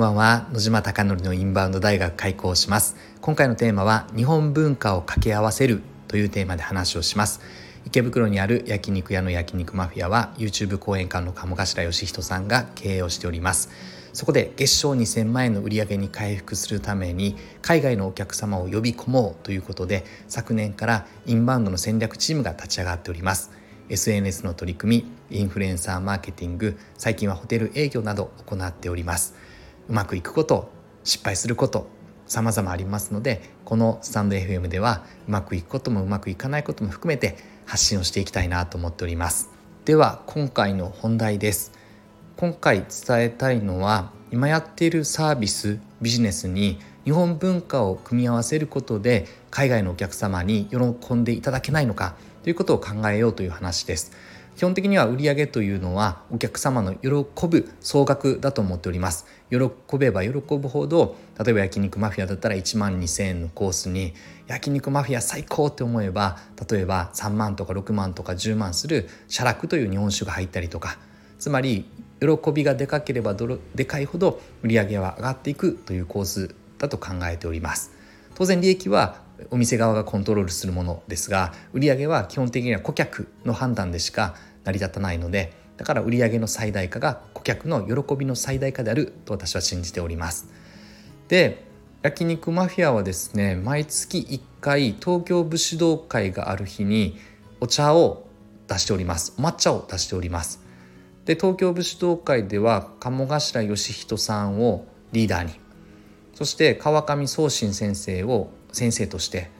ばんは。野島貴則のインバウンド大学開講します。今回のテーマは日本文化を掛け合わせるというテーマで話をします。池袋にある焼肉屋の焼肉マフィアは YouTube 講演館の鴨頭義人さんが経営をしております。そこで月賞2000万円の売り上げに回復するために海外のお客様を呼び込もうということで昨年からインバウンドの戦略チームが立ち上がっております。SNS の取り組みインフルエンサーマーケティング最近はホテル営業など行っております。うまくいくこと失敗すること様々ありますのでこのスタンド FM ではうまくいくこともうまくいかないことも含めて発信をしていきたいなと思っております。では今回の本題です。今回伝えたいのは今やっているサービスビジネスに日本文化を組み合わせることで海外のお客様に喜んでいただけないのかということを考えようという話です。基本的には売上というのはお客様の喜ぶ総額だと思っております。喜べば喜ぶほど例えば焼肉マフィアだったら1万2,000円のコースに焼肉マフィア最高って思えば例えば3万とか6万とか10万するシャラクという日本酒が入ったりとか。つまり喜びがでかければでかいほど売り上げは上がっていくというコースだと考えております。当然利益はお店側がコントロールするものですが売上は基本的には顧客の判断でしか成り立たないのでだから売上の最大化が顧客の喜びの最大化であると私は信じております。で焼肉マフィアはですね毎月1回東京武士道会がある日にお茶を出しております。抹茶を出しております。で東京武士道会では鴨頭義人さんをリーダーに。そして川上宗信先生を先生として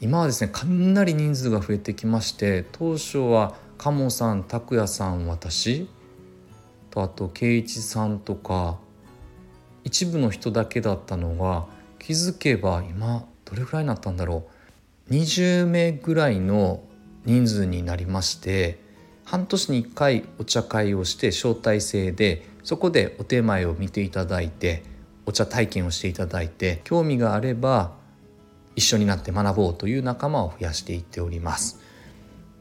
今はですねかなり人数が増えてきまして当初は鴨さん拓也さん私とあと圭一さんとか一部の人だけだったのが気づけば今どれぐらいになったんだろう。20名ぐらいの人数になりまして半年に1回お茶会をして招待制でそこでお手前を見ていただいてお茶体験をしていただいて興味があれば一緒になって学ぼうという仲間を増やしていっております。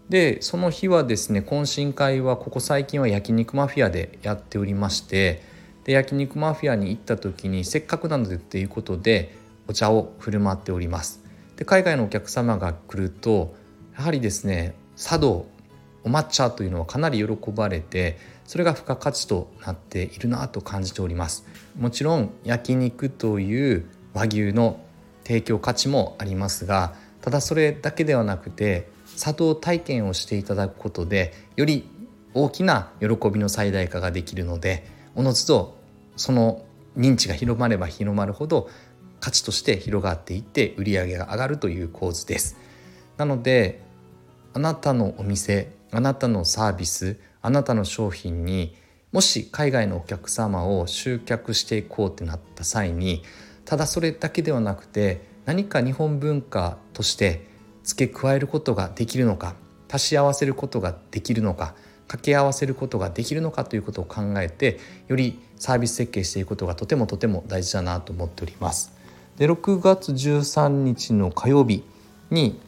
でその日はですね懇親会はここ最近は焼肉マフィアでやっておりましてで焼肉マフィアに行った時にせっかくなのでっていうことでお茶を振る舞っておりますで海外のお客様が来るとやはりですね茶道お抹茶というのはかなり喜ばれてそれが付加価値となっているなと感じておりますもちろん焼肉という和牛の提供価値もありますがただそれだけではなくて茶道体験をしていただくことでより大きな喜びの最大化ができるのでおのずとその認知が広まれば広まるほど価値として広がっていって売り上げが上がるという構図です。なのであなたのお店あなたのサービスあなたの商品にもし海外のお客様を集客していこうってなった際にただそれだけではなくて何か日本文化として付け加えることができるのか足し合わせることができるのか掛け合わせることができるのかということを考えてよりサービス設計していくことがとてもとても大事だなと思っております。で6月13日の火曜日に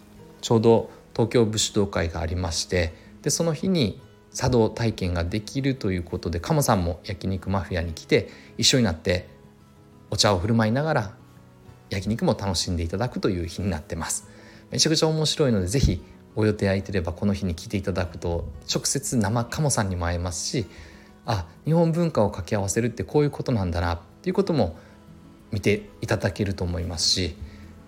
ちょうど東京武士道会がありましてでその日に茶道体験ができるということで鴨さんも焼肉マフィアに来て一緒になってお茶を振る舞いながら焼肉も楽しんでいただくという日になってます。めちゃくちゃ面白いので是非お予定空いてればこの日に来ていただくと直接生鴨さんにも会えますしあ日本文化を掛け合わせるってこういうことなんだなっていうことも見ていただけると思いますし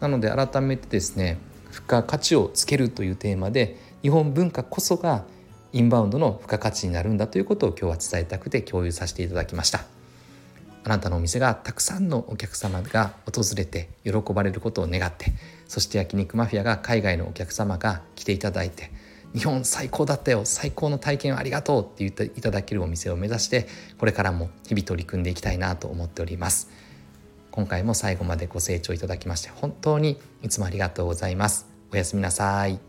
なので改めてですね付加価値をつけるというテーマで日本文化こそがインバウンドの付加価値になるんだということを今日は伝えたくて共有させていただきました。あなたのお店がたくさんのお客様が訪れて喜ばれることを願ってそして焼肉マフィアが海外のお客様が来ていただいて日本最高だったよ最高の体験をありがとうって言っていただけるお店を目指してこれからも日々取り組んでいきたいなと思っております。今回も最後までご清聴いただきまして本当にいつもありがとうございます。おやすみなさい。